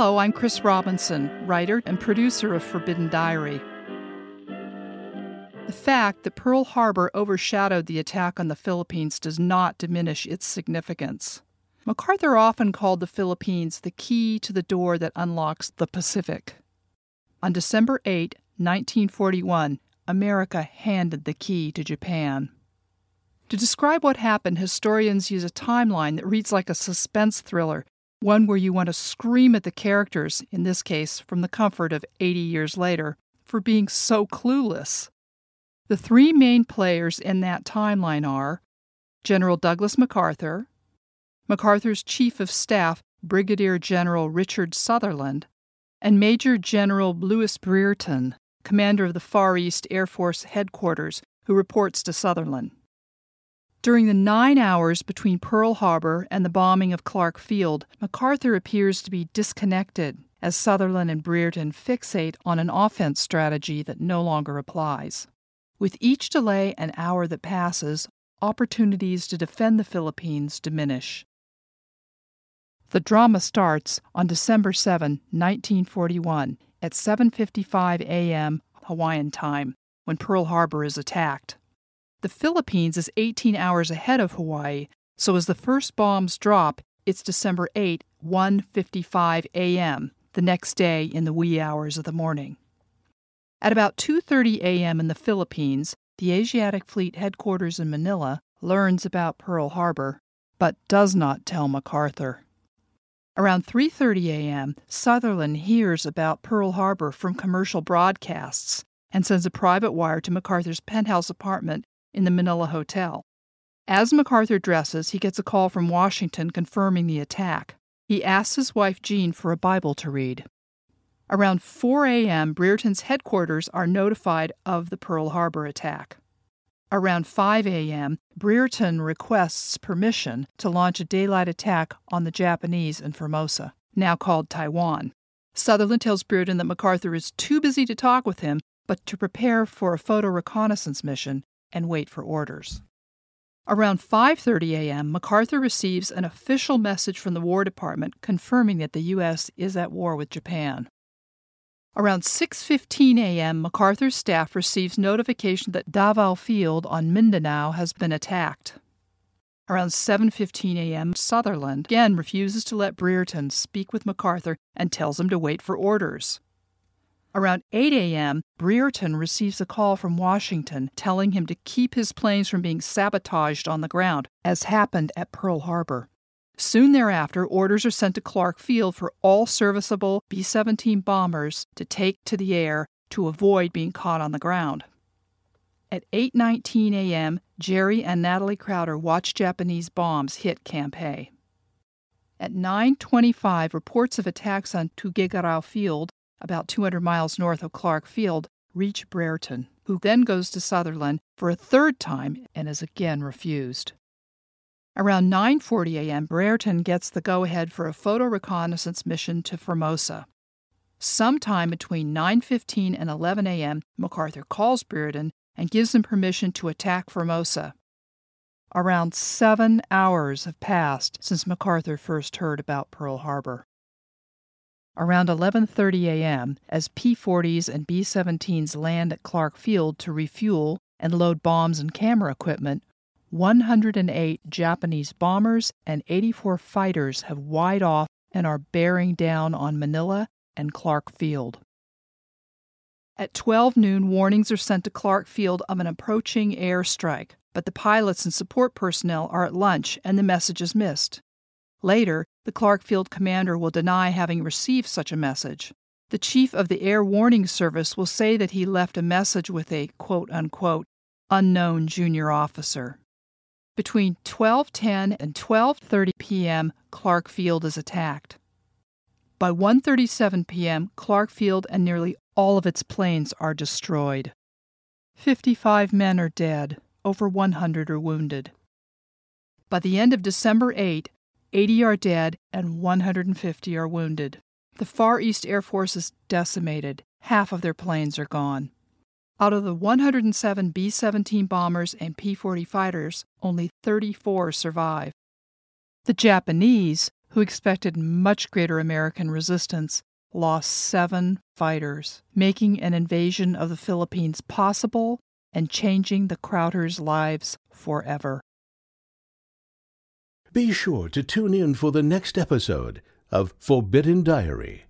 Hello, I'm Chris Robinson, writer and producer of Forbidden Diary. The fact that Pearl Harbor overshadowed the attack on the Philippines does not diminish its significance. MacArthur often called the Philippines the key to the door that unlocks the Pacific. On December 8, 1941, America handed the key to Japan. To describe what happened, historians use a timeline that reads like a suspense thriller, one where you want to scream at the characters, in this case from the comfort of 80 years later, for being so clueless. The three main players in that timeline are General Douglas MacArthur, MacArthur's Chief of Staff, Brigadier General Richard Sutherland, and Major General Lewis Brereton, commander of the Far East Air Force Headquarters, who reports to Sutherland. During the nine hours between Pearl Harbor and the bombing of Clark Field, MacArthur appears to be disconnected as Sutherland and Brereton fixate on an offense strategy that no longer applies. With each delay and hour that passes, opportunities to defend the Philippines diminish. The drama starts on December 7, 1941, at 7:55 a.m. Hawaiian time, when Pearl Harbor is attacked. The Philippines is 18 hours ahead of Hawaii, so as the first bombs drop, it's December 8, 1:55 a.m., the next day in the wee hours of the morning. At about 2:30 a.m. in the Philippines, the Asiatic Fleet headquarters in Manila learns about Pearl Harbor, but does not tell MacArthur. Around 3:30 a.m., Sutherland hears about Pearl Harbor from commercial broadcasts and sends a private wire to MacArthur's penthouse apartment in the Manila Hotel. As MacArthur dresses, he gets a call from Washington confirming the attack. He asks his wife Jean for a Bible to read. Around 4 a.m., Brereton's headquarters are notified of the Pearl Harbor attack. Around 5 a.m., Brereton requests permission to launch a daylight attack on the Japanese in Formosa, now called Taiwan. Sutherland tells Brereton that MacArthur is too busy to talk with him, but to prepare for a photo reconnaissance mission and wait for orders. Around 5:30 a.m., MacArthur receives an official message from the War Department confirming that the US is at war with Japan. Around 6:15 a.m., MacArthur's staff receives notification that Davao Field on Mindanao has been attacked. Around 7:15 a.m., Sutherland again refuses to let Brereton speak with MacArthur and tells him to wait for orders. Around 8 a.m., Brereton receives a call from Washington telling him to keep his planes from being sabotaged on the ground, as happened at Pearl Harbor. Soon thereafter, orders are sent to Clark Field for all serviceable B 17 bombers to take to the air to avoid being caught on the ground. At 8:19 a.m., Jerry and Natalie Crowder watch Japanese bombs hit Camp Hay. At 9:25, reports of attacks on Tuguegarao Field, about 200 miles north of Clark Field, reach Brereton, who then goes to Sutherland for a third time and is again refused. Around 9:40 a.m., Brereton gets the go-ahead for a photo reconnaissance mission to Formosa. Sometime between 9:15 and 11 a.m., MacArthur calls Brereton and gives him permission to attack Formosa. Around 7 hours have passed since MacArthur first heard about Pearl Harbor. Around 11:30 a.m., as P-40s and B-17s land at Clark Field to refuel and load bombs and camera equipment, 108 Japanese bombers and 84 fighters have wide off and are bearing down on Manila and Clark Field. At 12 noon, warnings are sent to Clark Field of an approaching airstrike, but the pilots and support personnel are at lunch and the message is missed. Later, the Clark Field commander will deny having received such a message. The chief of the Air Warning Service will say that he left a message with a quote unquote unknown junior officer. Between 12:10 and 12:30 p.m., Clark Field is attacked. By 1:37 p.m., Clark Field and nearly all of its planes are destroyed. 55 men are dead, over 100 are wounded. By the end of December 8, 80 are dead and 150 are wounded. The Far East Air Force is decimated. Half of their planes are gone. Out of the 107 B 17 bombers and P 40 fighters, only 34 survive. The Japanese, who expected much greater American resistance, lost seven fighters, making an invasion of the Philippines possible and changing the Crowders' lives forever. Be sure to tune in for the next episode of Forbidden Diary.